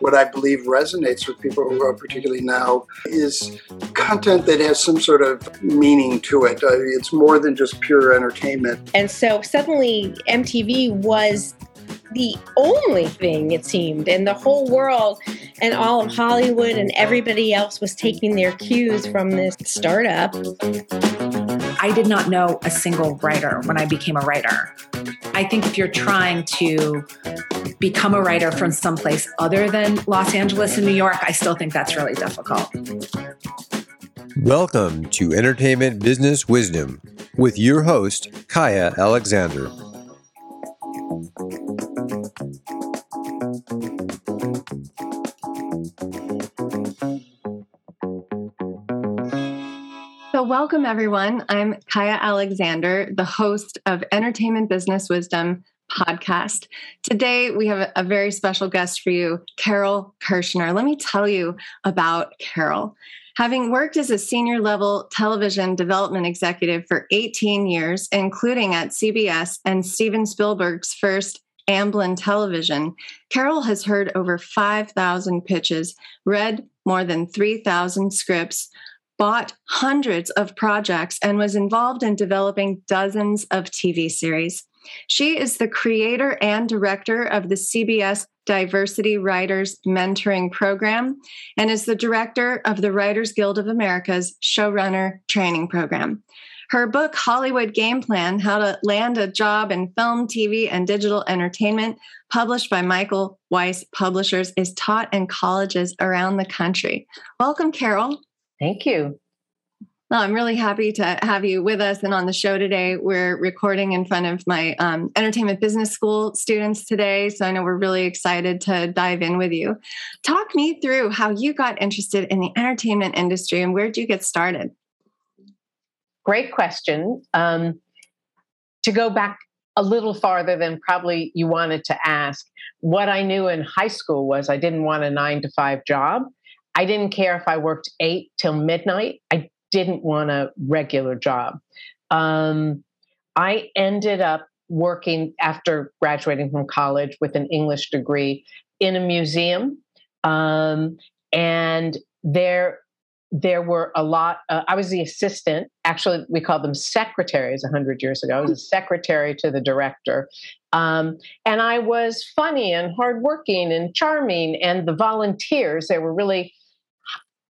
What I believe resonates with people, who are particularly now, is content that has some sort of meaning to it. Uh, it's more than just pure entertainment. And so suddenly MTV was the only thing it seemed in the whole world and all of Hollywood and everybody else was taking their cues from this startup. I did not know a single writer when I became a writer. I think if you're trying to become a writer from someplace other than Los Angeles and New York, I still think that's really difficult. Welcome to Entertainment Business Wisdom with your host, Kaya Alexander. So, welcome everyone. I'm Kaya Alexander, the host of Entertainment Business Wisdom podcast. Today, we have a very special guest for you, Carole Kirschner. Let me tell you about Carole. Having worked as a senior level television development executive for 18 years, including at CBS and Steven Spielberg's first Amblin Television, Carole has heard over 5,000 pitches, read more than 3,000 scripts, bought hundreds of projects and was involved in developing dozens of TV series. She is the creator and director of the CBS Diversity Writers Mentoring Program and is the director of the Writers Guild of America's Showrunner Training Program. Her book, Hollywood Game Plan How to Land a Job in Film, TV, and Digital Entertainment, published by Michael Weiss Publishers, is taught in colleges around the country. Welcome, Carole. Thank you. Well, I'm really happy to have you with us and on the show today. We're recording in front of my um, entertainment business school students today. So I know we're really excited to dive in with you. Talk me through how you got interested in the entertainment industry and where did you get started? Great question. Um, to go back a little farther than probably you wanted to ask, what I knew in high school was I didn't want a nine to five job. I didn't care if I worked eight till midnight. I didn't want a regular job. Um, I ended up working after graduating from college with an English degree in a museum. Um, and there, there were a lot. Uh, I was the assistant. Actually, we called them secretaries 100 years ago. I was a secretary to the director. Um, and I was funny and hardworking and charming. And the volunteers, they were really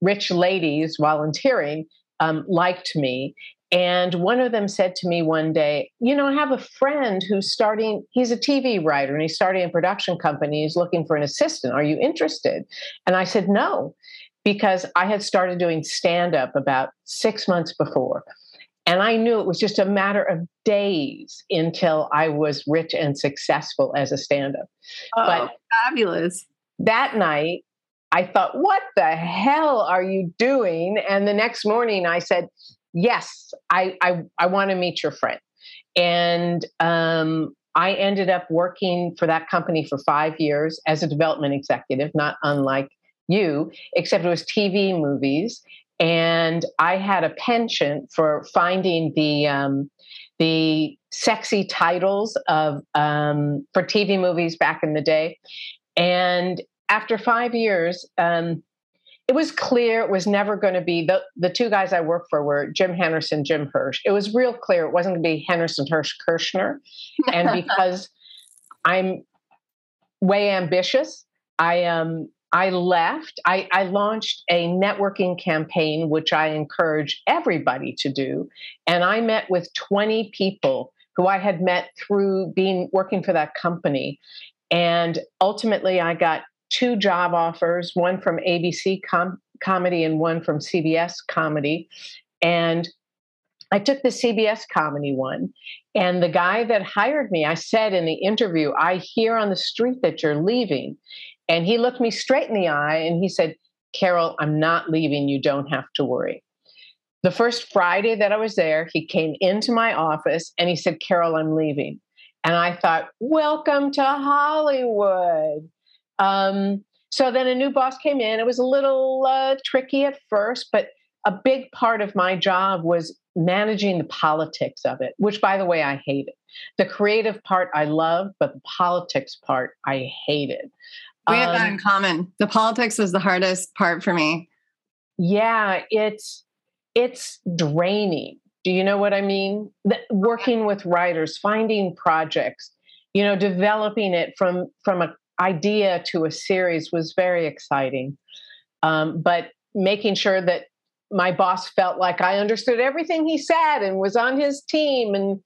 rich ladies volunteering um, liked me. And one of them said to me one day, You know, I have a friend who's starting, he's a TV writer and he's starting a production company. He's looking for an assistant. Are you interested? And I said, No, because I had started doing stand up about six months before. And I knew it was just a matter of days until I was rich and successful as a stand up. Oh, but fabulous. That night, I thought, what the hell are you doing? And the next morning I said, yes, I, I, I want to meet your friend. And um, I ended up working for that company for five years as a development executive, not unlike you, except it was TV movies. And I had a penchant for finding the um, the sexy titles of um, for TV movies back in the day. And after five years, um, it was clear it was never going to be the, the two guys I worked for were Jim Henerson, Jim Hirsch. It was real clear it wasn't going to be Henerson, Hirsch, Kirschner. And because I'm way ambitious, I um I left. I, I launched a networking campaign, which I encourage everybody to do. And I met with 20 people who I had met through being working for that company. And ultimately, I got two job offers, one from ABC com- comedy and one from CBS comedy. And I took the CBS comedy one. And the guy that hired me, I said in the interview, I hear on the street that you're leaving. And he looked me straight in the eye and he said, Carole, I'm not leaving. You don't have to worry. the first Friday that I was there, he came into my office and he said, Carole, I'm leaving. And I thought, welcome to Hollywood. Um, so then a new boss came in. It was a little uh, tricky at first, but a big part of my job was managing the politics of it, which, by the way, I hated. The creative part I loved, but the politics part I hated. We have that in um, common. The politics was the hardest part for me. Yeah, it's it's draining. Do you know what I mean? The, working with writers, finding projects, you know, developing it from from an idea to a series was very exciting. Um, but making sure that my boss felt like I understood everything he said and was on his team. And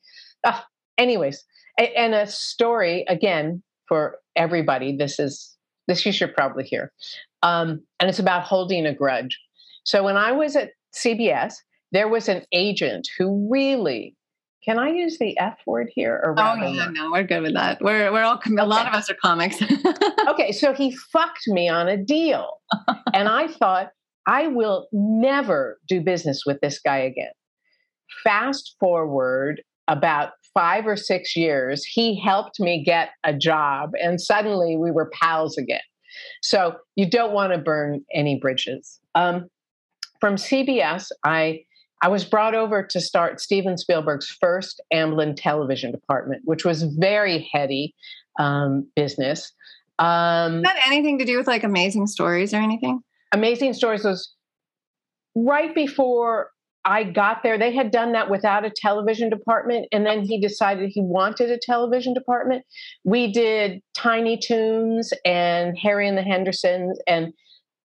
uh, anyways, a, and a story again for everybody. This is this you should probably hear, um, and it's about holding a grudge. So when I was at CBS, there was an agent who really can I use the F word here? Or oh yeah, no, we're good with that. We're we're all com- okay. a lot of us are comics. okay, so he fucked me on a deal, and I thought I will never do business with this guy again. Fast forward about five or six years, he helped me get a job, and suddenly we were pals again. So you don't want to burn any bridges. Um, from CBS, I I was brought over to start Steven Spielberg's first Amblin television department, which was very heady um, business. Um, that anything to do with like amazing stories or anything? Amazing Stories was right before I got there. They had done that without a television department, and then he decided he wanted a television department. We did Tiny Toons and Harry and the Hendersons. And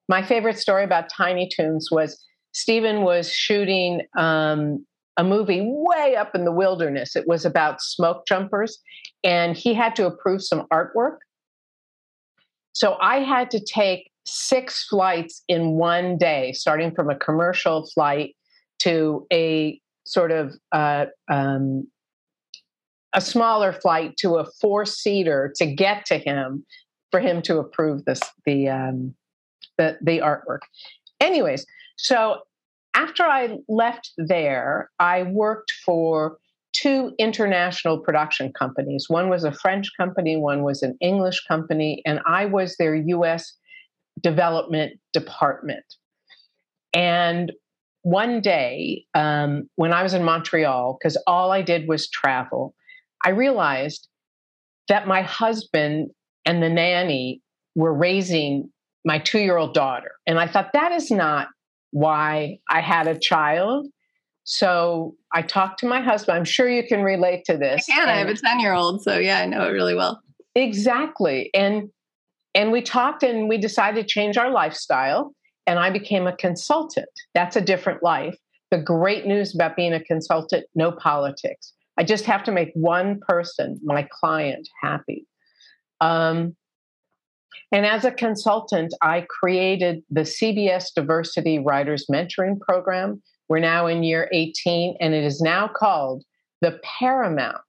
my favorite story about Tiny Toons was Steven was shooting um, a movie way up in the wilderness. It was about smoke jumpers, and he had to approve some artwork. So I had to take six flights in one day, starting from a commercial flight to a sort of uh, um, a smaller flight to a four seater to get to him for him to approve this the um, the the artwork. Anyways, so after I left there, I worked for two international production companies. One was a French company, one was an English company, and I was their US development department. And one day, um, when I was in Montreal, because all I did was travel, I realized that my husband and the nanny were raising my two year old daughter. And I thought, that is not why I had a child. So I talked to my husband. I'm sure you can relate to this. I can. I have a 10 year old. So yeah, I know it really well. Exactly. And and we talked and we decided to change our lifestyle. And I became a consultant. That's a different life. The great news about being a consultant no politics. I just have to make one person, my client, happy. Um, and as a consultant, I created the CBS Diversity Writers Mentoring Program. We're now in year 18, and it is now called the Paramount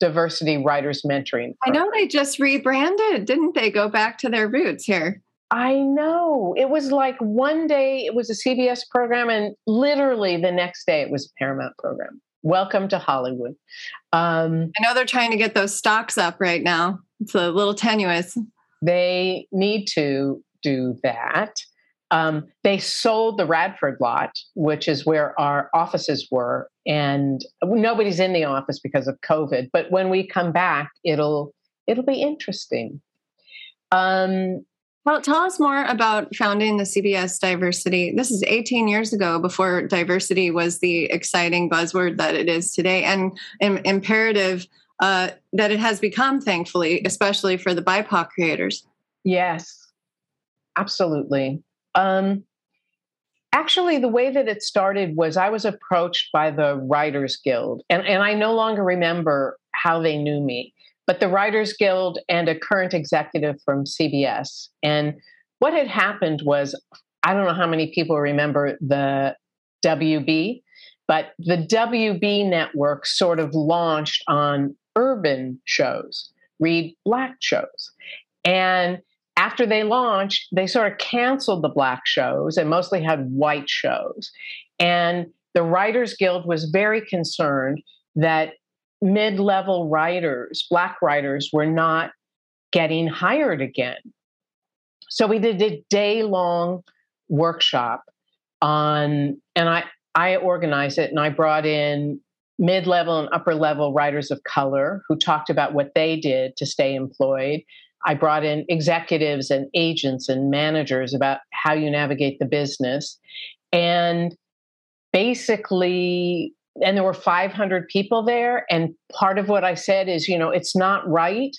Diversity Writers Mentoring. Program. I know they just rebranded, didn't they? Go back to their roots here. I know. It was like one day it was a CBS program, and literally the next day it was a Paramount program. Welcome to Hollywood. Um, I know they're trying to get those stocks up right now. It's a little tenuous. They need to do that. Um, they sold the Radford lot, which is where our offices were, and nobody's in the office because of COVID. But when we come back, it'll it'll be interesting. Um, well, tell us more about founding the CBS Diversity. This is 18 years ago, before diversity was the exciting buzzword that it is today, and, and imperative uh, that it has become, thankfully, especially for the BIPOC creators. Yes, absolutely. Um, actually, the way that it started was I was approached by the Writers Guild, and, and I no longer remember how they knew me, but the Writers Guild and a current executive from CBS. And what had happened was I don't know how many people remember the WB, but the WB network sort of launched on urban shows, read black shows. And after they launched, they sort of canceled the black shows and mostly had white shows. And the Writers Guild was very concerned that mid level writers, Black writers, were not getting hired again. So we did a day long workshop on, and I, I organized it and I brought in mid level and upper level writers of color who talked about what they did to stay employed. I brought in executives and agents and managers about how you navigate the business. And basically, and there were 500 people there. And part of what I said is, you know, it's not right,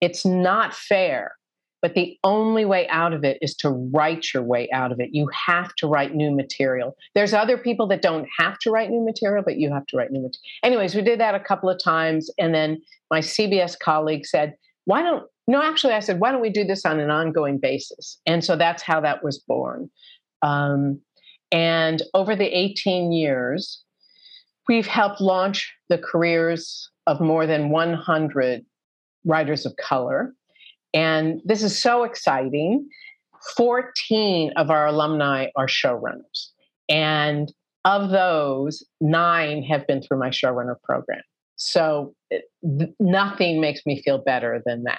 it's not fair. But the only way out of it is to write your way out of it. You have to write new material. There's other people that don't have to write new material, but you have to write new material. Anyways, we did that a couple of times. And then my CBS colleague said, why don't, no, actually, I said, why don't we do this on an ongoing basis? And so that's how that was born. Um, and over the 18 years, we've helped launch the careers of more than 100 writers of color. And this is so exciting. 14 of our alumni are showrunners. And of those, nine have been through my showrunner program. So nothing makes me feel better than that.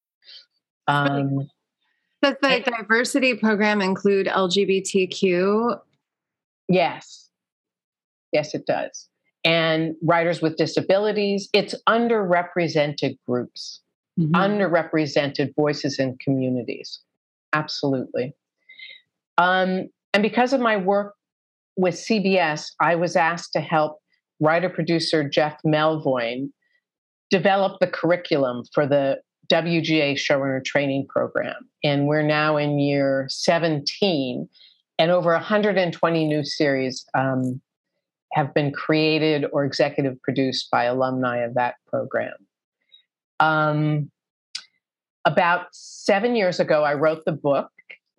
Um, Does the diversity program include LGBTQ? Yes. Yes, it does. And writers with disabilities, it's underrepresented groups, mm-hmm. underrepresented voices and communities. Absolutely. Um, and because of my work with CBS, I was asked to help writer producer Jeff Melvoin develop the curriculum for the WGA showrunner training program. And we're now in year 17, and over 120 new series um, have been created or executive produced by alumni of that program. Um, about seven years ago, I wrote the book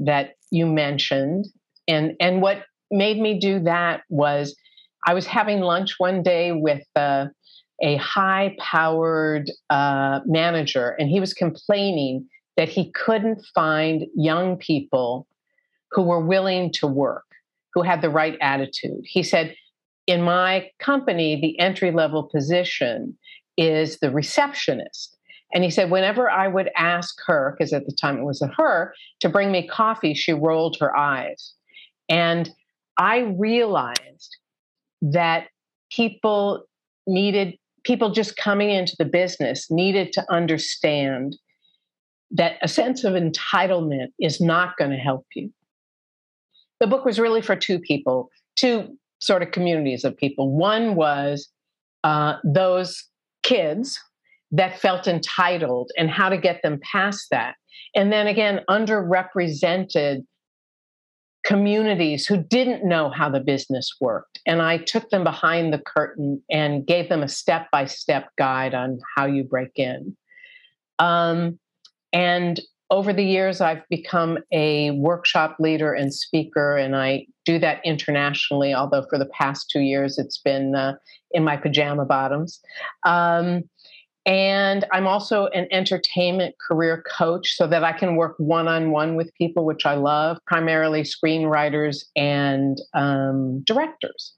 that you mentioned. And, and what made me do that was I was having lunch one day with uh, a high powered uh, manager, and he was complaining that he couldn't find young people who were willing to work, who had the right attitude. He said, In my company, the entry level position is the receptionist. And he said, whenever I would ask her, because at the time it was a her, to bring me coffee, she rolled her eyes. And I realized that people needed people just coming into the business needed to understand that a sense of entitlement is not going to help you. The book was really for two people, two sort of communities of people. One was uh, those kids that felt entitled and how to get them past that. And then again, underrepresented communities who didn't know how the business worked. And I took them behind the curtain and gave them a step by step guide on how you break in. Um, and over the years, I've become a workshop leader and speaker, and I do that internationally, although for the past two years it's been uh, in my pajama bottoms. Um, and I'm also an entertainment career coach so that I can work one on one with people, which I love, primarily screenwriters and um, directors.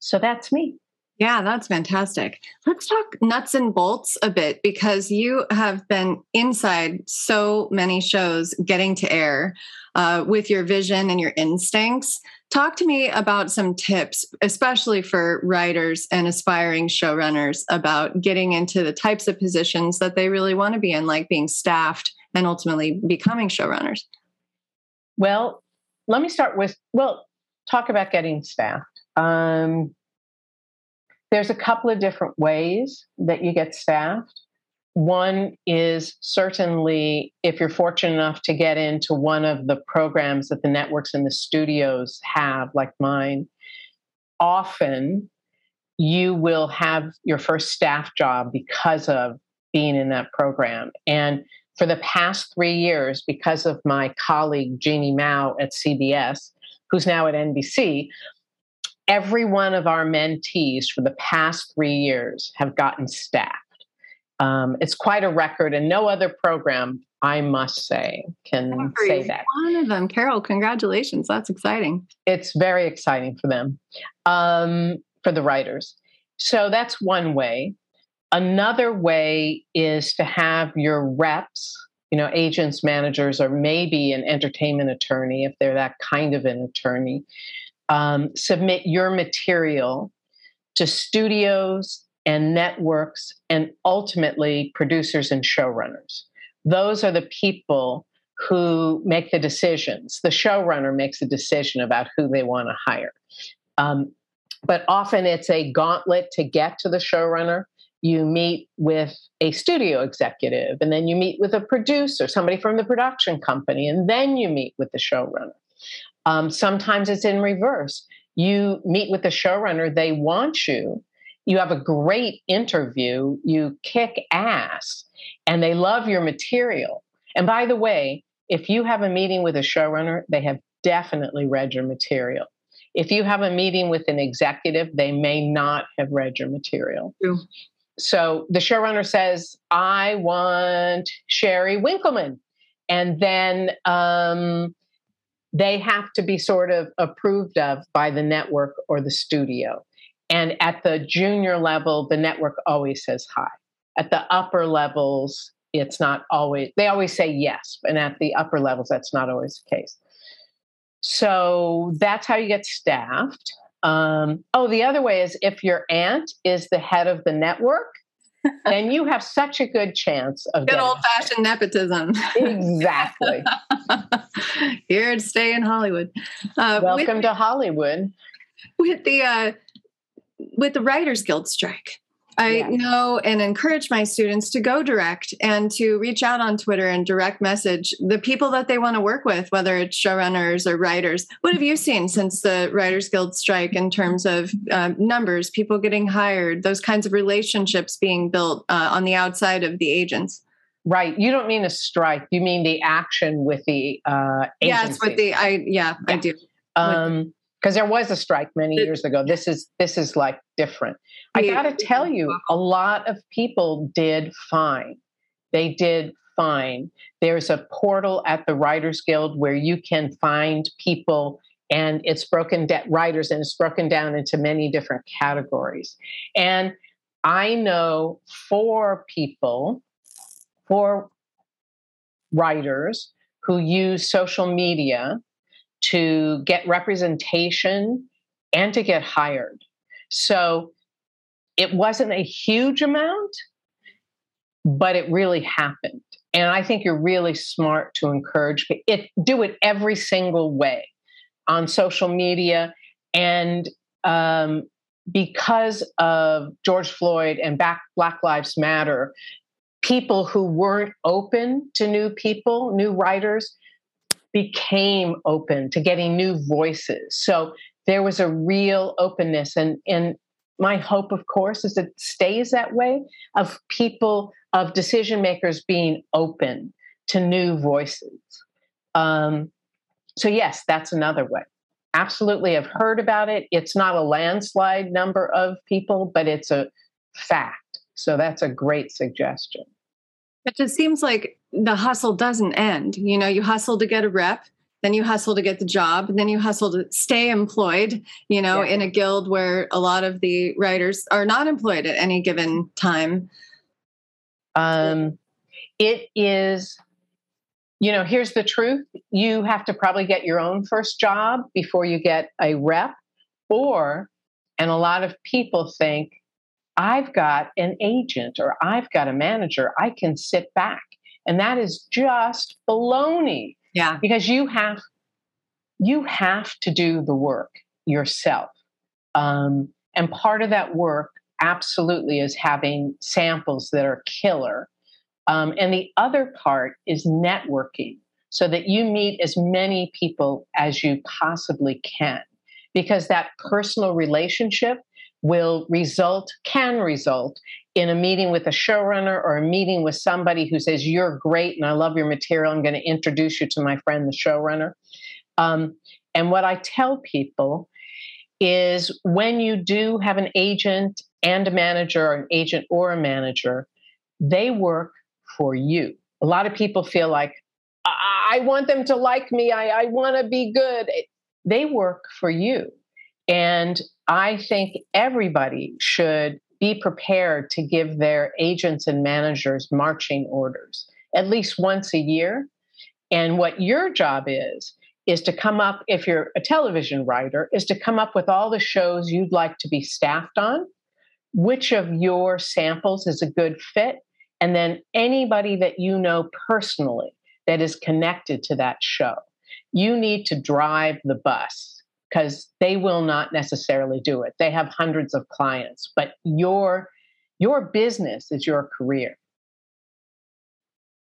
So that's me. Yeah, that's fantastic. Let's talk nuts and bolts a bit because you have been inside so many shows getting to air uh, with your vision and your instincts. Talk to me about some tips, especially for writers and aspiring showrunners, about getting into the types of positions that they really want to be in, like being staffed and ultimately becoming showrunners. Well, let me start with well, talk about getting staffed. Um, there's a couple of different ways that you get staffed. one is certainly if you're fortunate enough to get into one of the programs that the networks and the studios have, like mine, often you will have your first staff job because of being in that program. And for the past three years, because of my colleague Jeannie Mao at CBS, who's now at NBC, every one of our mentees for the past three years have gotten staffed. Um, it's quite a record, and no other program, I must say, can Every say that. One of them, Carole. Congratulations, that's exciting. It's very exciting for them, um, for the writers. So that's one way. Another way is to have your reps, you know, agents, managers, or maybe an entertainment attorney, if they're that kind of an attorney, um, submit your material to studios and networks and ultimately producers and showrunners. Those are the people who make the decisions. The showrunner makes a decision about who they want to hire. Um, but often it's a gauntlet to get to the showrunner. You meet with a studio executive, and then you meet with a producer, somebody from the production company, and then you meet with the showrunner. Um, sometimes it's in reverse. You meet with the showrunner, they want you, you have a great interview, you kick ass, and they love your material. And by the way, if you have a meeting with a showrunner, they have definitely read your material. If you have a meeting with an executive, they may not have read your material. True. So the showrunner says, I want Sherry Winkleman. And then um, they have to be sort of approved of by the network or the studio. And at the junior level, the network always says hi. At the upper levels, it's not always, they always say yes. And at the upper levels, that's not always the case. So that's how you get staffed. Um, oh, the other way is if your aunt is the head of the network, then you have such a good chance of good old fashioned nepotism. Exactly. Here to stay in Hollywood. Uh, Welcome with, to Hollywood. With the uh, with the Writers Guild strike. I yeah. know and encourage my students to go direct and to reach out on Twitter and direct message the people that they want to work with, whether it's showrunners or writers. What have you seen since the Writers Guild strike in terms of uh, numbers, people getting hired, those kinds of relationships being built uh, on the outside of the agents? Right. You don't mean a strike. You mean the action with the uh, agency. Yes, with the I. Yeah, yeah. I do. Um, because there was a strike many years ago. This is this is like different. I got to tell you, a lot of people did fine. They did fine. There's a portal at the Writers Guild where you can find people, and it's broken down writers, and it's broken down into many different categories. And I know four people, four writers who use social media to get representation and to get hired. So it wasn't a huge amount, but it really happened. And I think you're really smart to encourage it, do it every single way on social media. And um, because of George Floyd and Black Lives Matter, people who weren't open to new people, new writers, became open to getting new voices. So there was a real openness. And, and my hope, of course, is it stays that way of people, of decision makers being open to new voices. Um, so, yes, that's another way. Absolutely, I've heard about it. It's not a landslide number of people, but it's a fact. So, that's a great suggestion. It just seems like the hustle doesn't end. You know, you hustle to get a rep, then you hustle to get the job, and then you hustle to stay employed, you know, yeah. in a guild where a lot of the writers are not employed at any given time. Um, it is, you know, here's the truth you have to probably get your own first job before you get a rep, or, and a lot of people think, I've got an agent or I've got a manager. I can sit back. And that is just baloney. Yeah. Because you have you have to do the work yourself. Um, and part of that work absolutely is having samples that are killer Um, and the other part is networking so that you meet as many people as you possibly can, because that personal relationship will result, can result in a meeting with a showrunner or a meeting with somebody who says, You're great and I love your material. I'm going to introduce you to my friend, the showrunner. Um, and what I tell people is when you do have an agent and a manager, or an agent or a manager, they work for you. A lot of people feel like, I want them to like me, I, I want to be good. They work for you. And I think everybody should be prepared to give their agents and managers marching orders at least once a year. And what your job is, is to come up, if you're a television writer, is to come up with all the shows you'd like to be staffed on, which of your samples is a good fit, and then anybody that you know personally that is connected to that show. You need to drive the bus because they will not necessarily do it. They have hundreds of clients, but your your business is your career.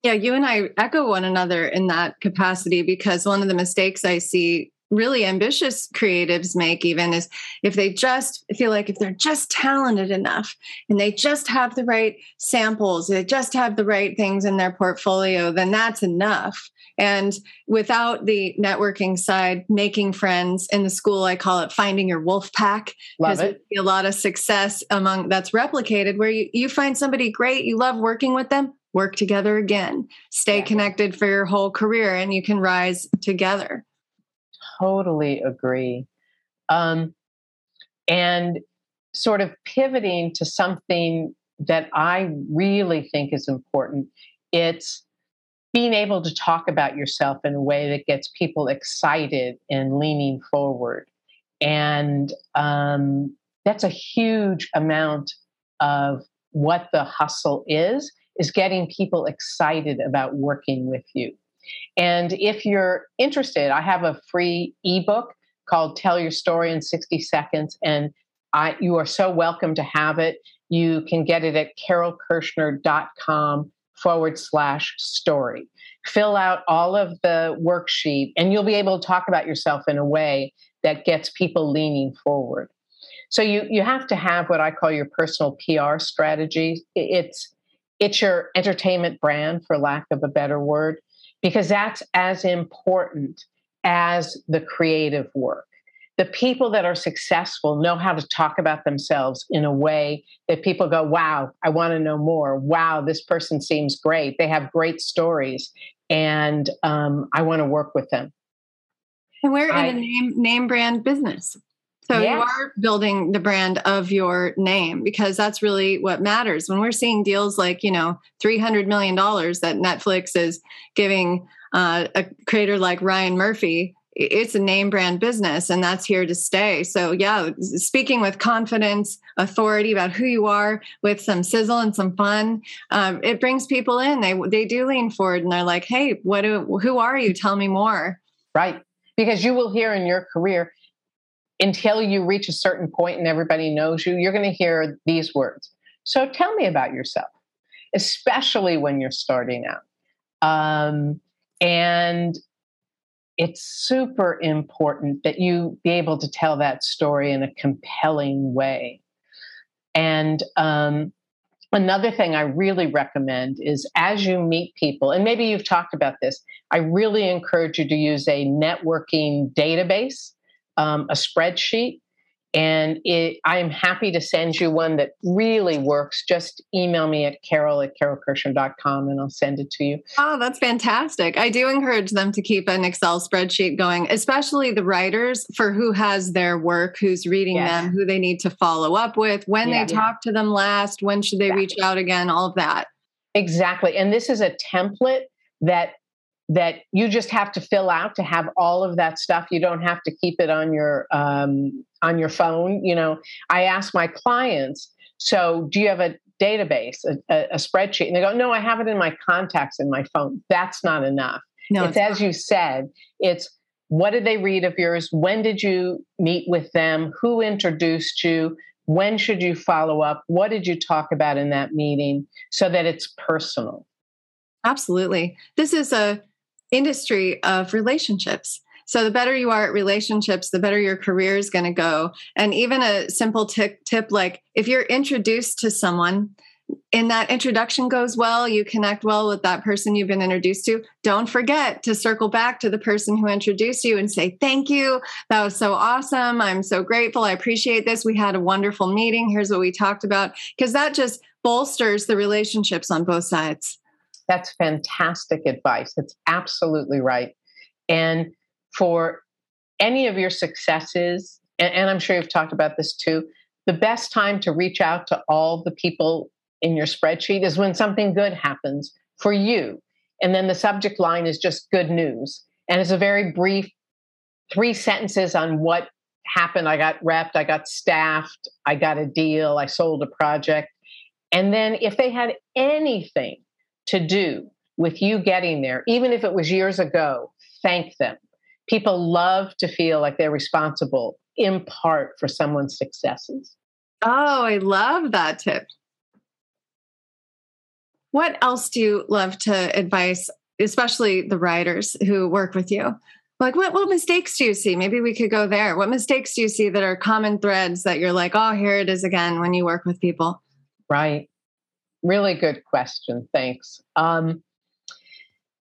Yeah, you and I echo one another in that capacity because one of the mistakes I see really ambitious creatives make even is if they just feel like if they're just talented enough and they just have the right samples they just have the right things in their portfolio then that's enough. And without the networking side making friends in the school i call it finding your wolf pack because a lot of success among that's replicated where you, you find somebody great you love working with them work together again. Stay yeah. connected for your whole career and you can rise together totally agree. Um, and sort of pivoting to something that I really think is important, it's being able to talk about yourself in a way that gets people excited and leaning forward. And um, that's a huge amount of what the hustle is is getting people excited about working with you and if you're interested, I have a free ebook called Tell Your Story in 60 Seconds. And I, you are so welcome to have it. You can get it at carolekirschner.com forward slash story. Fill out all of the worksheet, and you'll be able to talk about yourself in a way that gets people leaning forward. So you you have to have what I call your personal PR strategy. It's it's your entertainment brand, for lack of a better word because that's as important as the creative work. The people that are successful know how to talk about themselves in a way that people go, wow, I want to know more. Wow, this person seems great. They have great stories, and um, I want to work with them. And we're I, in a name name brand business. So yes. you are building the brand of your name because that's really what matters. When we're seeing deals like, you know, $300 million that Netflix is giving uh, a creator like Ryan Murphy, it's a name brand business and that's here to stay. So, yeah, speaking with confidence, authority about who you are with some sizzle and some fun, um, it brings people in. They, they do lean forward and they're like, hey, what do, who are you? Tell me more. Right. Because you will hear in your career, until you reach a certain point and everybody knows you, you're going to hear these words. So tell me about yourself, especially when you're starting out. Um, and it's super important that you be able to tell that story in a compelling way. And um, another thing I really recommend is as you meet people, and maybe you've talked about this, I really encourage you to use a networking database um, a spreadsheet. And it, I'm happy to send you one that really works. Just email me at carole at carolekirschner.com and I'll send it to you. Oh, that's fantastic. I do encourage them to keep an Excel spreadsheet going, especially the writers for who has their work, who's reading yes. them, who they need to follow up with, when yeah, they yeah. talk to them last, when should they exactly. reach out again, all of that. Exactly. And this is a template that that you just have to fill out to have all of that stuff. You don't have to keep it on your um, on your phone you know. I ask my clients so do you have a database a, a, a, spreadsheet? And they go no i have it in my contacts in my phone. That's not enough. No, it's, it's as not. you said it's what did they read of yours? When did you meet with them? Who introduced you? When should you follow up? What did you talk about in that meeting? So that it's personal. Absolutely. This is a industry of relationships. So the better you are at relationships, the better your career is going to go. And even a simple tip, tip like if you're introduced to someone and that introduction goes well, you connect well with that person you've been introduced to, don't forget to circle back to the person who introduced you and say, Thank you. That was so awesome. I'm so grateful. I appreciate this. We had a wonderful meeting. Here's what we talked about. Because that just bolsters the relationships on both sides. That's fantastic advice. It's absolutely right. And for any of your successes, and, and, I'm sure you've talked about this too, the best time to reach out to all the people in your spreadsheet is when something good happens for you. And then the subject line is just good news. And it's a very brief three sentences on what happened. I got repped, I got staffed, I got a deal, I sold a project. And then if they had anything to do with you getting there, even if it was years ago, thank them. People love to feel like they're responsible in part for someone's successes. Oh, I love that tip. What else do you love to advise, especially the writers who work with you? Like, what, what mistakes do you see? Maybe we could go there. What mistakes do you see that are common threads that you're like, oh, here it is again when you work with people? Right. Really good question. Thanks. Um,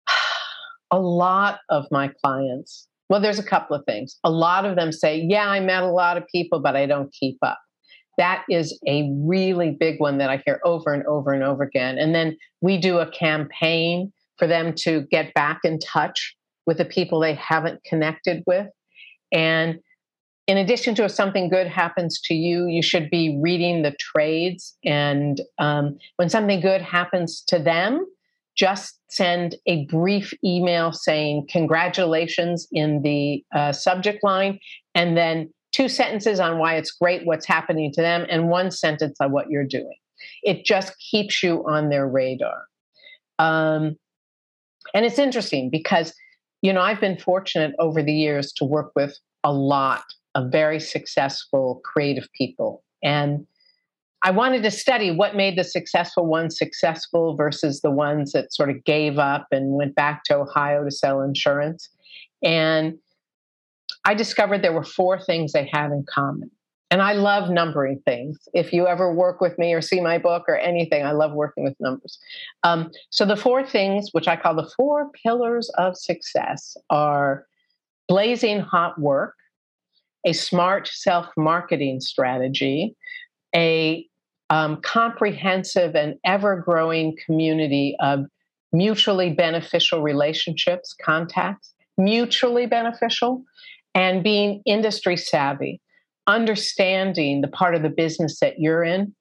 a lot of my clients, well, there's a couple of things. A lot of them say, Yeah, I met a lot of people, but I don't keep up. That is a really big one that I hear over and over and over again. And then we do a campaign for them to get back in touch with the people they haven't connected with. And in addition to if something good happens to you, you should be reading the trades. And um, when something good happens to them, just send a brief email saying congratulations in the uh, subject line, and then two sentences on why it's great what's happening to them, and one sentence on what you're doing. It just keeps you on their radar. Um, and it's interesting because, you know, I've been fortunate over the years to work with a lot of very successful creative people. And I wanted to study what made the successful ones successful versus the ones that sort of gave up and went back to Ohio to sell insurance. And I discovered there were four things they had in common. And I love numbering things. If you ever work with me or see my book or anything, I love working with numbers. Um, so the four things, which I call the four pillars of success, are blazing hot work, a smart self marketing strategy, a um, comprehensive and ever growing community of mutually beneficial relationships, contacts, mutually beneficial, and being industry savvy, understanding the part of the business that you're in,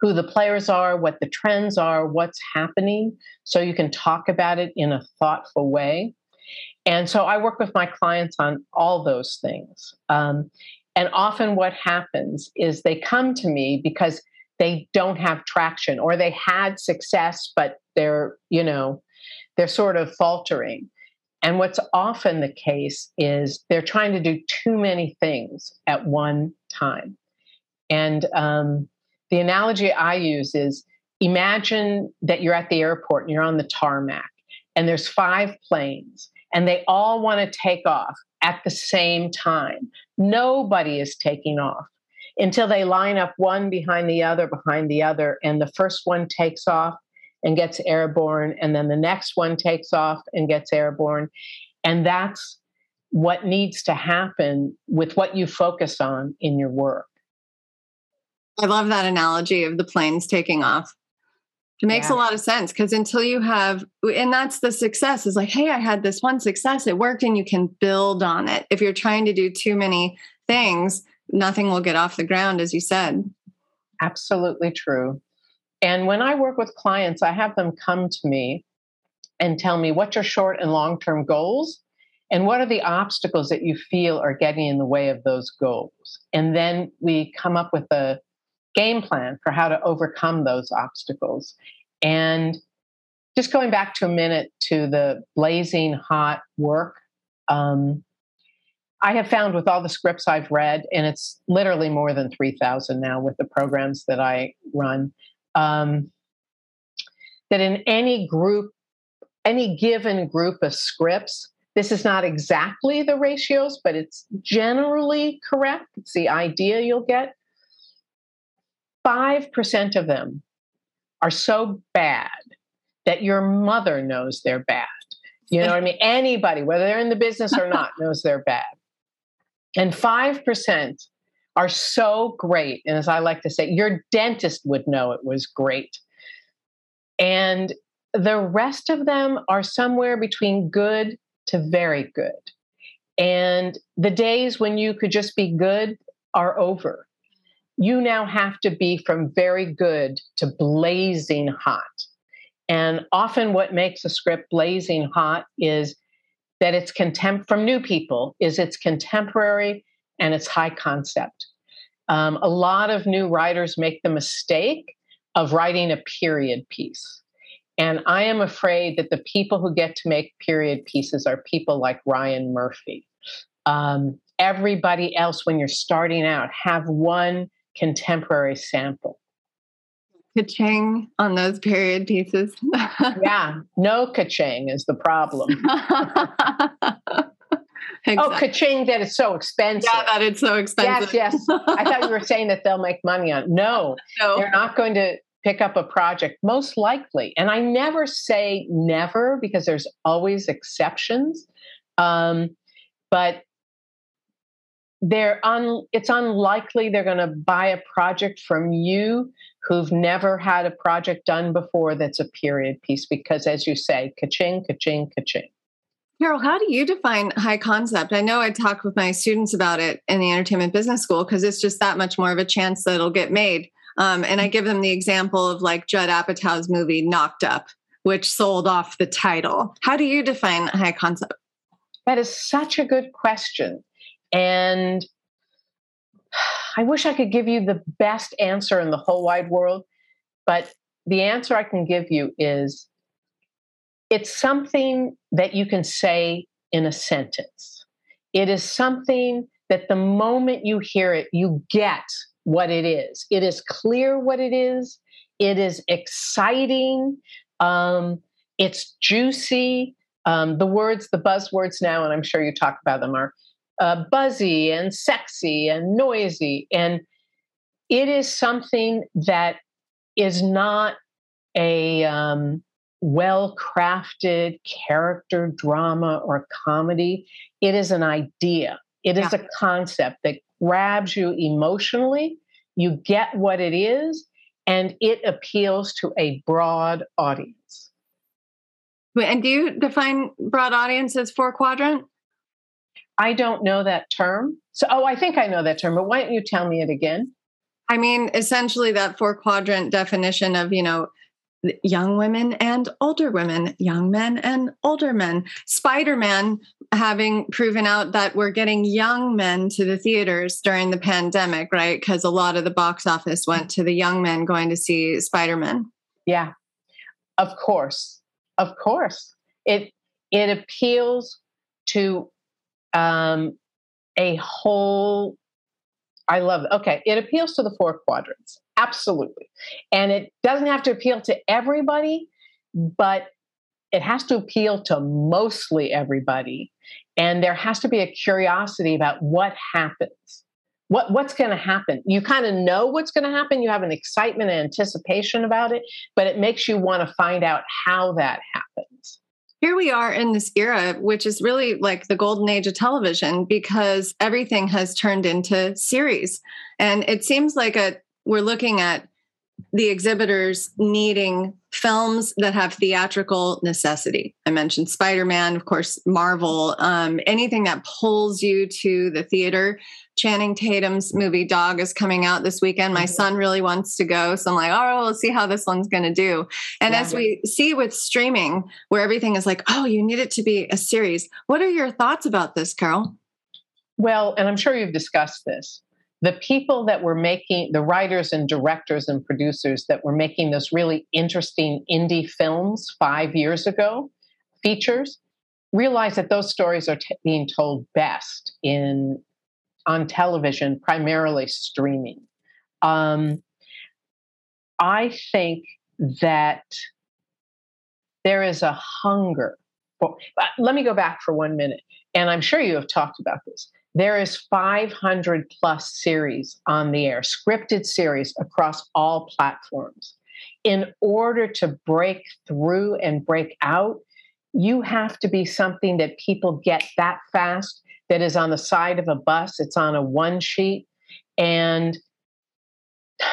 who the players are, what the trends are, what's happening, so you can talk about it in a thoughtful way. And so I work with my clients on all those things. Um, and often what happens is they come to me because they don't have traction or they had success, but they're, you know, they're sort of faltering. And what's often the case is they're trying to do too many things at one time. And um, the analogy I use is imagine that you're at the airport and you're on the tarmac and there's five planes and they all want to take off at the same time. Nobody is taking off until they line up one behind the other, behind the other, and the first one takes off and gets airborne, and then the next one takes off and gets airborne. And that's what needs to happen with what you focus on in your work. I love that analogy of the planes taking off. It makes yeah. a lot of sense because until you have, and that's the success is like, hey, I had this one success, it worked, and you can build on it. If you're trying to do too many things, nothing will get off the ground, as you said. Absolutely true. And when I work with clients, I have them come to me and tell me what your short and long term goals and what are the obstacles that you feel are getting in the way of those goals. And then we come up with a game plan for how to overcome those obstacles. And just going back to a minute to the blazing hot work, um, I have found with all the scripts I've read, and it's literally more than 3,000 now with the programs that I run, um, that in any group any given group of scripts, this is not exactly the ratios, but it's generally correct. It's the idea you'll get. 5% of them are so bad that your mother knows they're bad. You know what I mean? Anybody, whether they're in the business or not, knows they're bad. And 5% are so great. And as I like to say, your dentist would know it was great. And the rest of them are somewhere between good to very good. And the days when you could just be good are over. You now have to be from very good to blazing hot. And often what makes a script blazing hot is that it's contempt from new people is it's contemporary and it's high concept. Um, a lot of new writers make the mistake of writing a period piece. And I am afraid that the people who get to make period pieces are people like Ryan Murphy. Um, everybody else, when you're starting out, have one contemporary sample. Kaching on those period pieces. yeah, no kaching is the problem. Exactly. Oh, kaching that it's so expensive. Yeah, that it's so expensive. Yes, yes. I thought you were saying that they'll make money on. No, no, they're not going to pick up a project, most likely. And I never say never because there's always exceptions. Um, but they're un, it's unlikely they're going to buy a project from you who've never had a project done before that's a period piece because as you say ka-ching ka-ching ka-ching Carole, how do you define high concept? I know I talk with my students about it in the entertainment business school because it's just that much more of a chance that it'll get made. Um, and I give them the example of like Judd Apatow's movie Knocked Up, which sold off the title. How do you define high concept? That is such a good question. And I wish I could give you the best answer in the whole wide world, but the answer I can give you is it's something that you can say in a sentence. It is something that the moment you hear it, you get what it is. It is clear what it is. It is exciting. Um, it's juicy. Um, the words, the buzzwords now, and I'm sure you talk about them, are uh, buzzy and sexy and noisy. And it is something that is not a um, well crafted character drama or comedy. It is an idea, it yeah. is a concept that grabs you emotionally. You get what it is, and it appeals to a broad audience. And do you define broad audience as four quadrant? I don't know that term. So, oh, I think I know that term, but why don't you tell me it again? I mean, essentially, that four quadrant definition of, you know, young women and older women, young men and older men. Spider Man having proven out that we're getting young men to the theaters during the pandemic, right? Because a lot of the box office went to the young men going to see Spider Man. Yeah, of course, of course. It it appeals to um, a whole. I love. It. Okay, it appeals to the four quadrants Absolutely. And it doesn't have to appeal to everybody, but it has to appeal to mostly everybody. And there has to be a curiosity about what happens. What, what's going to happen? You kind of know what's going to happen. You have an excitement and anticipation about it, but it makes you want to find out how that happens here we are in this era, which is really like the golden age of television because everything has turned into series. And it seems like a we're looking at the exhibitors needing films that have theatrical necessity. I mentioned Spider Man, of course, Marvel, um, anything that pulls you to the theater. Channing Tatum's movie Dog is coming out this weekend. My mm-hmm. son really wants to go. So I'm like, oh, we'll see how this one's going to do. And yeah. as we see with streaming, where everything is like, oh, you need it to be a series. What are your thoughts about this, Carole? Well, and I'm sure you've discussed this the people that were making the writers and directors and producers that were making those really interesting indie films five years ago features realize that those stories are t- being told best in on television primarily streaming um, i think that there is a hunger. For, let me go back for one minute, and I'm sure you have talked about this. There is 500 plus series on the air, scripted series across all platforms. In order to break through and break out, you have to be something that people get that fast that is on the side of a bus it's on a one sheet and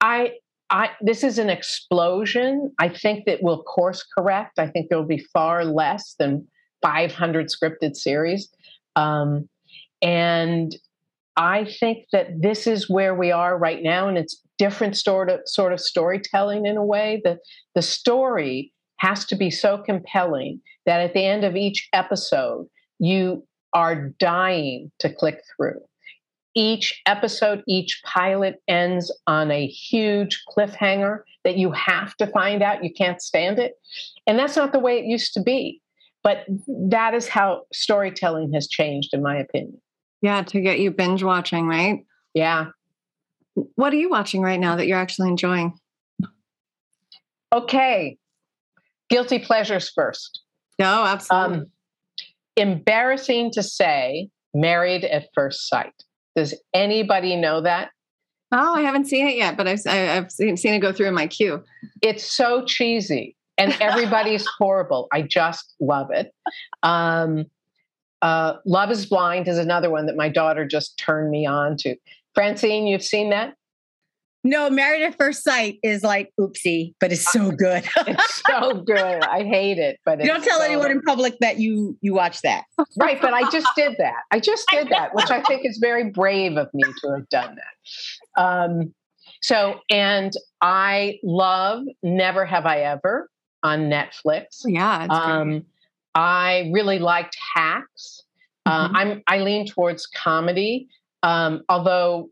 I, I, this is an explosion. I think that will course correct. I think there will be far less than 500 scripted series. Um, and I think that this is where we are right now, and it's different sort of sort of storytelling in a way. that the story has to be so compelling that at the end of each episode, you are dying to click through each episode, each pilot ends on a huge cliffhanger that you have to find out. You can't stand it. And that's not the way it used to be. But that is how storytelling has changed, in my opinion. Yeah, to get you binge watching, right? Yeah. What are you watching right now that you're actually enjoying? Okay. Guilty pleasures first. No, absolutely. Um, embarrassing to say, married at first sight. Does anybody know that? Oh, I haven't seen it yet, but I've, I've seen, seen it go through in my queue. It's so cheesy and everybody's horrible. I just love it. Um, uh, love is Blind is another one that my daughter just turned me on to. Francine, you've seen that? No, Married at First Sight is like oopsie, but it's so good. it's so good. I hate it, but you don't tell so anyone in public that you you watch that. Right, but I just did that. I just did that, which I think is very brave of me to have done that. Um, so, and I love Never Have I Ever on Netflix. Oh, yeah, um, I really liked Hacks. Uh, mm-hmm. I'm I lean towards comedy, um, although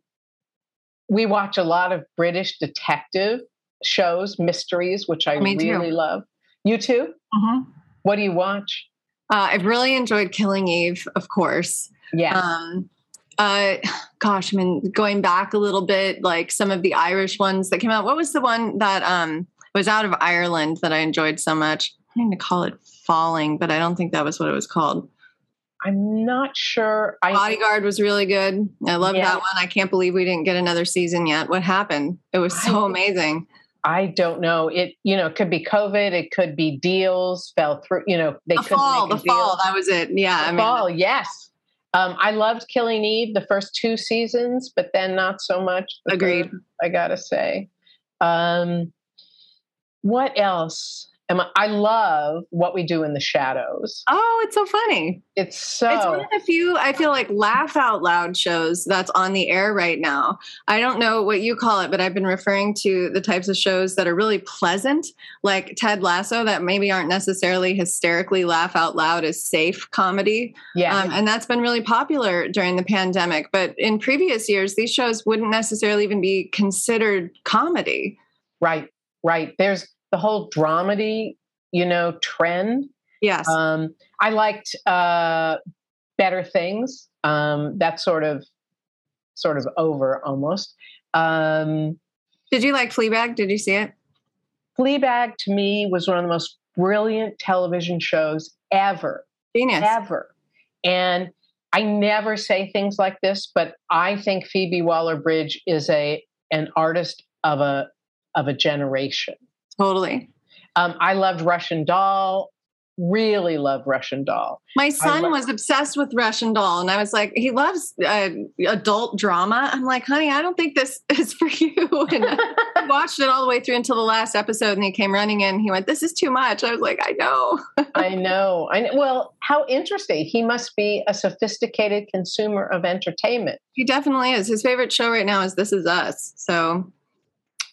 we watch a lot of British detective shows, mysteries, which I Me really too. love. You too? Mm-hmm. What do you watch? Uh, I've really enjoyed Killing Eve, of course. Yeah. Um, uh, gosh, I mean, going back a little bit, like some of the Irish ones that came out. What was the one that um, was out of Ireland that I enjoyed so much? I'm going to call it Falling, but I don't think that was what it was called. I'm not sure. I, Bodyguard was really good. I love yeah. that one. I can't believe we didn't get another season yet. What happened? It was so I, amazing. I don't know. It you know it could be COVID. It could be deals fell through. You know they the fall. The fall. That was it. Yeah. The I mean, fall. Yes. Um, I loved Killing Eve the first two seasons, but then not so much. Agreed. I gotta say. Um, what else? I love what we do in the shadows. Oh, it's so funny. It's so. It's one of the few, I feel like, laugh out loud shows that's on the air right now. I don't know what you call it, but I've been referring to the types of shows that are really pleasant, like Ted Lasso, that maybe aren't necessarily hysterically laugh out loud as safe comedy. Yeah. Um, and that's been really popular during the pandemic. But in previous years, these shows wouldn't necessarily even be considered comedy. Right, right. There's the whole dramedy, you know, trend. Yes. Um, I liked uh, Better Things. Um, that's sort of sort of over almost. Um, Did you like Fleabag? Did you see it? Fleabag to me was one of the most brilliant television shows ever. Genius. Ever. And I never say things like this, but I think Phoebe Waller-Bridge is a an artist of a of a generation. Totally. Um, I loved Russian Doll. Really loved Russian Doll. My son was obsessed with Russian Doll, and I was like, he loves uh, adult drama. I'm like, honey, I don't think this is for you. And I watched it all the way through until the last episode, and he came running in. He went, "This is too much." I was like, "I know." I know. I know. Well, how interesting. He must be a sophisticated consumer of entertainment. He definitely is. His favorite show right now is This Is Us. So,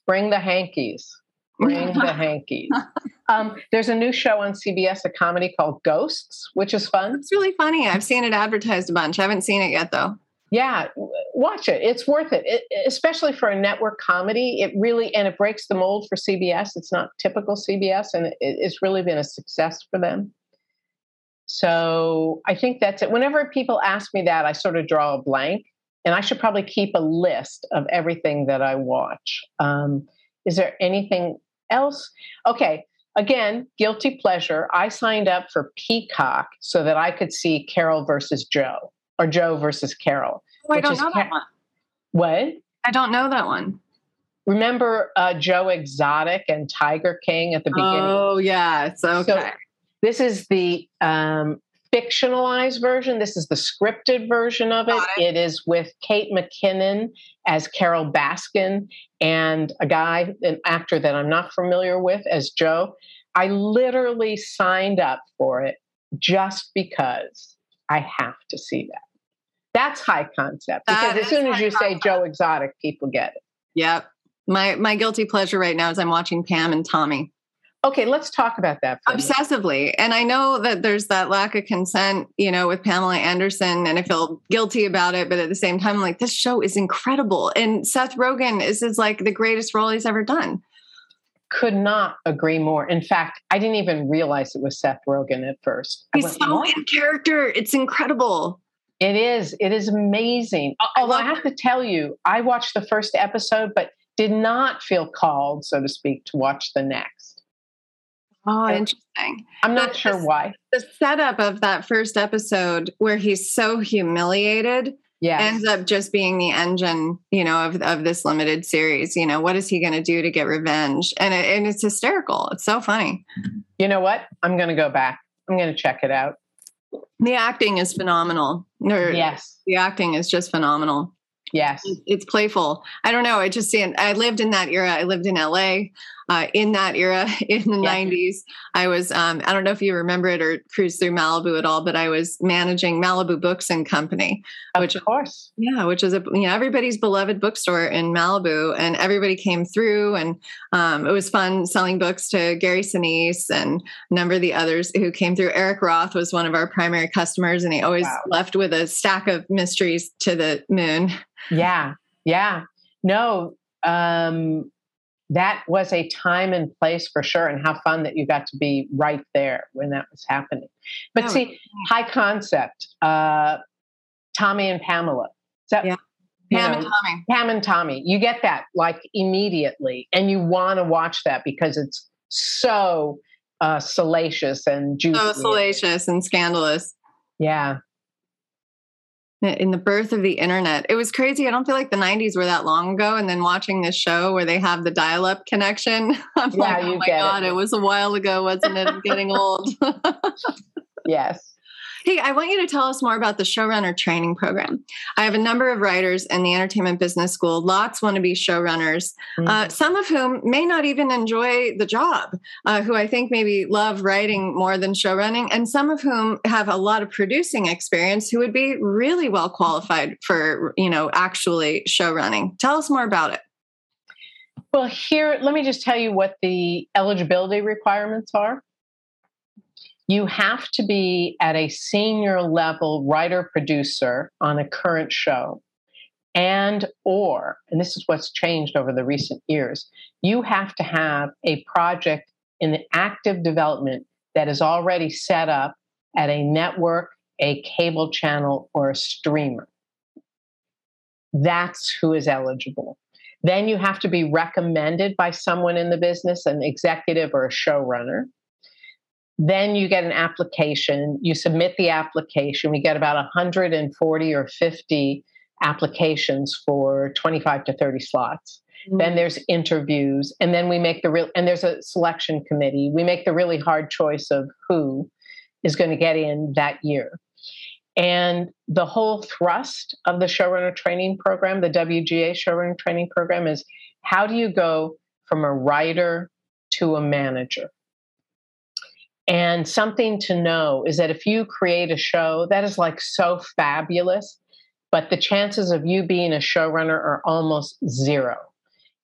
bring the hankies. Bring the hankies. Um, there's a new show on CBS, a comedy called Ghosts, which is fun. It's really funny. I've seen it advertised a bunch. I haven't seen it yet, though. Yeah, watch it. It's worth it. it, especially for a network comedy. It really and it breaks the mold for CBS. It's not typical CBS, and it, it's really been a success for them. So I think that's it. Whenever people ask me that, I sort of draw a blank, and I should probably keep a list of everything that I watch. Um, is there anything else. Okay. again, guilty pleasure. I signed up for Peacock so that I could see Carole versus Joe or Joe versus Carole. Oh, I don't know that one. What? I don't know that one. Remember uh, Joe Exotic and Tiger King at the beginning? Oh yeah, it's okay. This is the um, fictionalized version. This is the scripted version of it. Got it is with Kate McKinnon as Carole Baskin and a guy, an actor that I'm not familiar with, as Joe. I literally signed up for it just because I have to see that. That's high concept because That as soon as you say. Joe Exotic, people get it. Yep. My my guilty pleasure right now is I'm watching Pam and Tommy Okay, let's talk about that. Obsessively, and I know that there's that lack of consent, you know, with Pamela Anderson, and I feel guilty about it. But at the same time, I'm like this show is incredible, and Seth Rogen is is like the greatest role he's ever done. Could not agree more. In fact, I didn't even realize it was Seth Rogen at first. He's went, so "What?" in character. It's incredible. It is. It is amazing. Although I have to tell you, I watched the first episode, but did not feel called, so to speak, to watch the next. Oh, interesting. I'm not But sure why. The setup of that first episode where he's so humiliated Yeah. ends up just being the engine, you know, of of this limited series. You know, what is he going to do to get revenge? And it, and it's hysterical. It's so funny. you know what? I'm going to go back. I'm going to check it out. The acting is phenomenal. Or Yes. the acting is just phenomenal. Yes. It's playful. I don't know. I just see. I lived in that era. I lived in LA. Uh, in that era, in the Yeah. '90s, I was. Um, I don't know if you remember it or cruised through Malibu at all, but I was managing Malibu Books and Company, Which Of course. Yeah, which is a you know everybody's beloved bookstore in Malibu, and everybody came through, and um, it was fun selling books to Gary Sinise and a number of the others who came through. Eric Roth was one of our primary customers, and he always Wow. left with a stack of mysteries to the moon. Yeah. Yeah. No, um, that was a time and place for sure. And how fun that you got to be right there when that was happening. But Yeah. see, high concept, uh, Tommy and Pamela. That, Yeah. Pam know, and Tommy. Pam and Tommy. You get that like immediately, and you want to watch that because it's so uh, salacious and juicy. So salacious and scandalous. Yeah, In the birth of the internet, it was crazy. I don't feel like the '90s were that long ago. And then watching this show where they have the dial-up connection, I'm Yeah, like, oh you my get it. god, it. was a while ago, wasn't it? I'm getting old. yes. Hey, I want you to tell us more about the showrunner training program. I have a number of writers in the entertainment business school. Lots want to be showrunners, uh, some of whom may not even enjoy the job, uh, who I think maybe love writing more than showrunning, and some of whom have a lot of producing experience who would be really well qualified for, you know, actually showrunning. Tell us more about it. Well, here, let me just tell you what the eligibility requirements are. You have to be at a senior level writer producer on a current show and or and this is what's changed over the recent years you have to have a project in the active development that is already set up at a network a cable channel or a streamer that's who is eligible then you have to be recommended by someone in the business, an executive or a showrunner. Then you get an application. You submit the application. We get about 140 or 50 applications for 25 to 30 slots. Mm-hmm. Then there's interviews, and then we make the real, and there's a selection committee. We make the really hard choice of who is going to get in that year. And the whole thrust of the showrunner training program, the WGA showrunner training program, is how do you go from a writer to a manager? And something to know is that if you create a show, that is like so fabulous, but the chances of you being a showrunner are almost zero.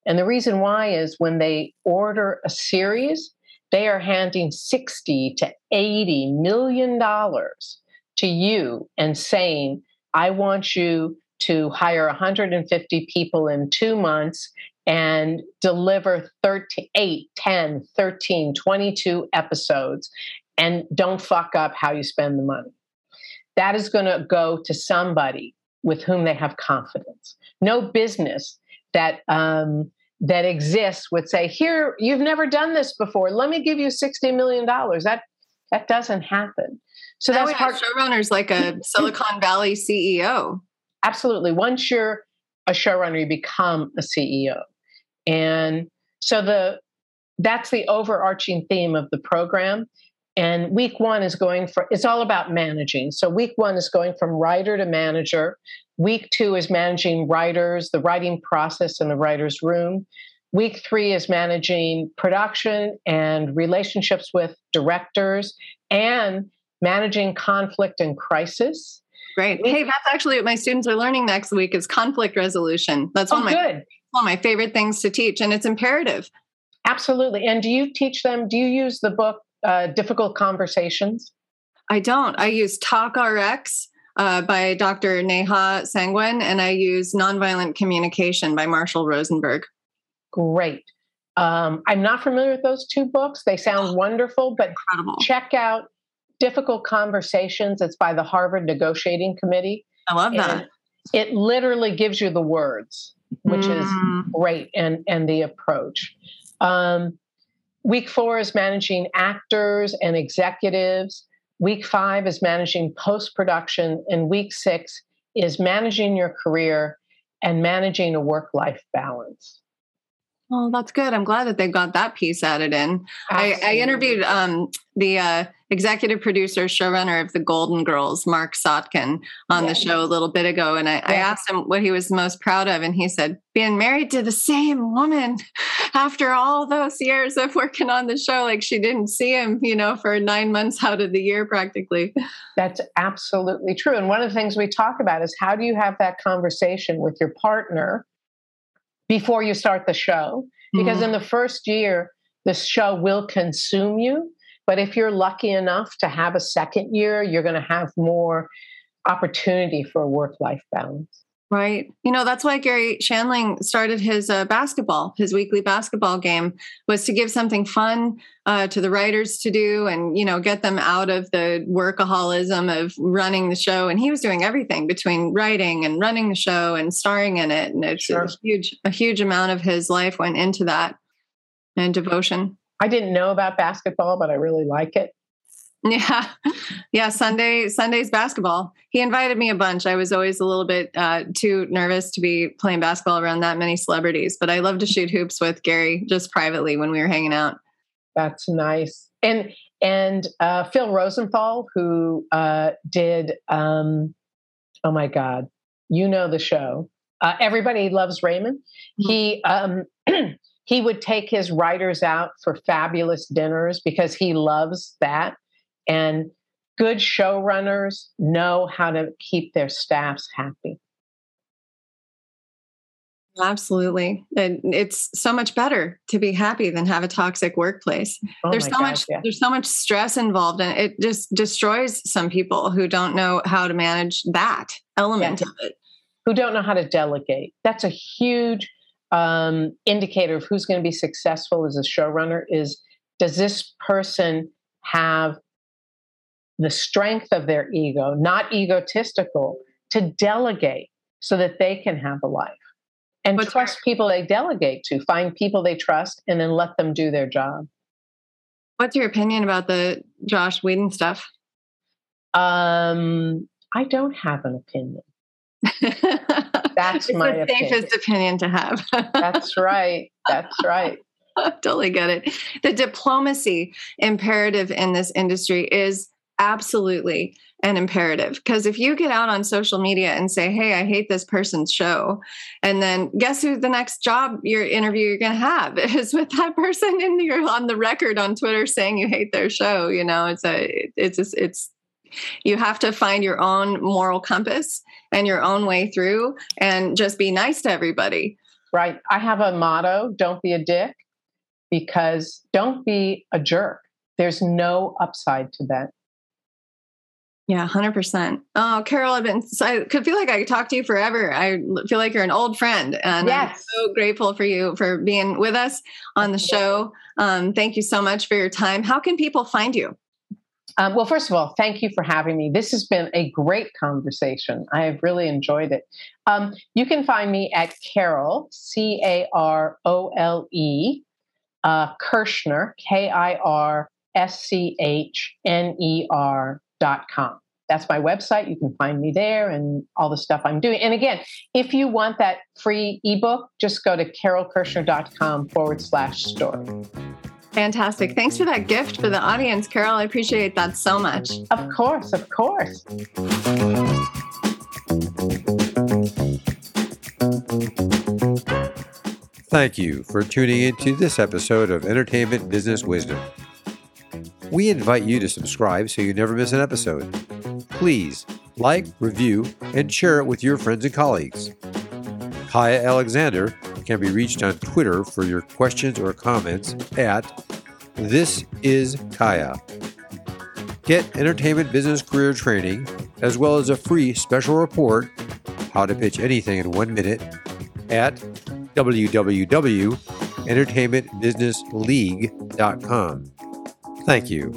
And the reason why is when they order a series, they are handing 60 to 80 million dollars to you and saying, I want you to hire 150 people in two months and deliver 13, 8, 10, 13, 22 episodes and don't fuck up how you spend the money. That is going to go to somebody with whom they have confidence. No business that um, that exists would say, "Here, you've never done this before. Let me give you sixty million dollars." That that doesn't happen. So Now that's part. showrunners like a Silicon Valley CEO. Absolutely. Once you're a showrunner, you become a CEO, and so the that's the overarching theme of the program. And week one is going for it's all about managing. So week one is going from writer to manager. Week two is managing writers, the writing process in the writer's room. Week three is managing production and relationships with directors and managing conflict and crisis. Great. Hey, that's actually what my students are learning next week is conflict resolution. That's one Oh, of my good. One of my favorite things to teach, and it's imperative. Absolutely. And do you teach them? Do you use the book uh, Difficult Conversations? I don't. I use Talk RX uh, by Dr. Neha Sangwan, and I use Nonviolent Communication by Marshall Rosenberg. Great. Um, I'm not familiar with those two books. They sound wonderful, but Incredible. check out Difficult Conversations. It's by the Harvard Negotiating Committee. I love that. It literally gives you the words, which is Mm. great, and and the approach. Um, week four is managing actors and executives. Week five is managing post production, and week six is managing your career and managing a work life balance. Oh, that's good. I'm glad that they got that piece added in. I, I interviewed um, the uh, executive producer, showrunner of the Golden Girls, Mark Sotkin, on Yeah. the show a little bit ago. And I, I asked him what he was most proud of. And he said, being married to the same woman after all those years of working on the show. Like she didn't see him, you know, for nine months out of the year practically. That's absolutely true. And one of the things we talk about is how do you have that conversation with your partner before you start the show? Because Mhm. in the first year, the show will consume you. But if you're lucky enough to have a second year, you're going to have more opportunity for a work life balance. Right. You know, that's why Garry Shandling started his uh, basketball, his weekly basketball game, was to give something fun uh, to the writers to do and, you know, get them out of the workaholism of running the show. And he was doing everything between writing and running the show and starring in it. And it's Sure. a huge, a huge amount of his life went into that and devotion. I didn't know about basketball, but I really like it. Yeah. Yeah. Sunday, Sunday's basketball. He invited me a bunch. I was always a little bit uh, too nervous to be playing basketball around that many celebrities, but I love to shoot hoops with Garry just privately when we were hanging out. That's nice. And and uh, Phil Rosenthal, who uh, did um, oh my God, you know the show. Uh, Everybody loves Raymond. He um, he would take his writers out for fabulous dinners because he loves that. And good showrunners know how to keep their staffs happy. Absolutely. And it's so much better to be happy than have a toxic workplace. Oh there's so God, much yeah. there's so much stress involved and it just destroys some people who don't know how to manage that element Yeah. of it. who don't know how to delegate. That's a huge um, indicator of who's going to be successful as a showrunner. Is does this person have the strength of their ego, not egotistical, to delegate so that they can have a life and What's trust people they delegate to, find people they trust, and then let them do their job. What's your opinion about the Joss Whedon stuff? Um, I don't have an opinion. That's my the opinion. safest opinion to have. That's right. That's right. totally get it. The diplomacy imperative in this industry is absolutely an imperative because if you get out on social media and say, "Hey, I hate this person's show," and then guess who the next job your interview you're going to have is with that person, and you're on the record on Twitter saying you hate their show. You know, it's a, it's a, it's you have to find your own moral compass and your own way through, and just be nice to everybody. Right. I have a motto don't be a dick because don't be a jerk. There's no upside to that. Yeah, hundred percent. Oh, Carole, I've been. So I could feel like I could talk to you forever. I feel like you're an old friend, and I'm so grateful for you for being with us on the show. Um, thank you so much for your time. How can people find you? Um, well, first of all, thank you for having me. This has been a great conversation. I have really enjoyed it. Um, you can find me at Carole, C A R O L E, uh, Kirschner, K I R S C H N E R dot com. That's my website. You can find me there and all the stuff I'm doing. And again, if you want that free ebook, just go to carolekirschner.com forward slash story. Fantastic. Thanks for that gift for the audience, Carole. I appreciate that so much. Of course, of course. Thank you for tuning into this episode of Entertainment Business Wisdom. We invite you to subscribe so you never miss an episode. Please like, review, and share it with your friends and colleagues. Kaya Alexander can be reached on Twitter for your questions or comments at This is Kaya. Get entertainment business career training as well as a free special report, How to Pitch Anything in One Minute, at www.entertainmentbusinessleague.com. Thank you.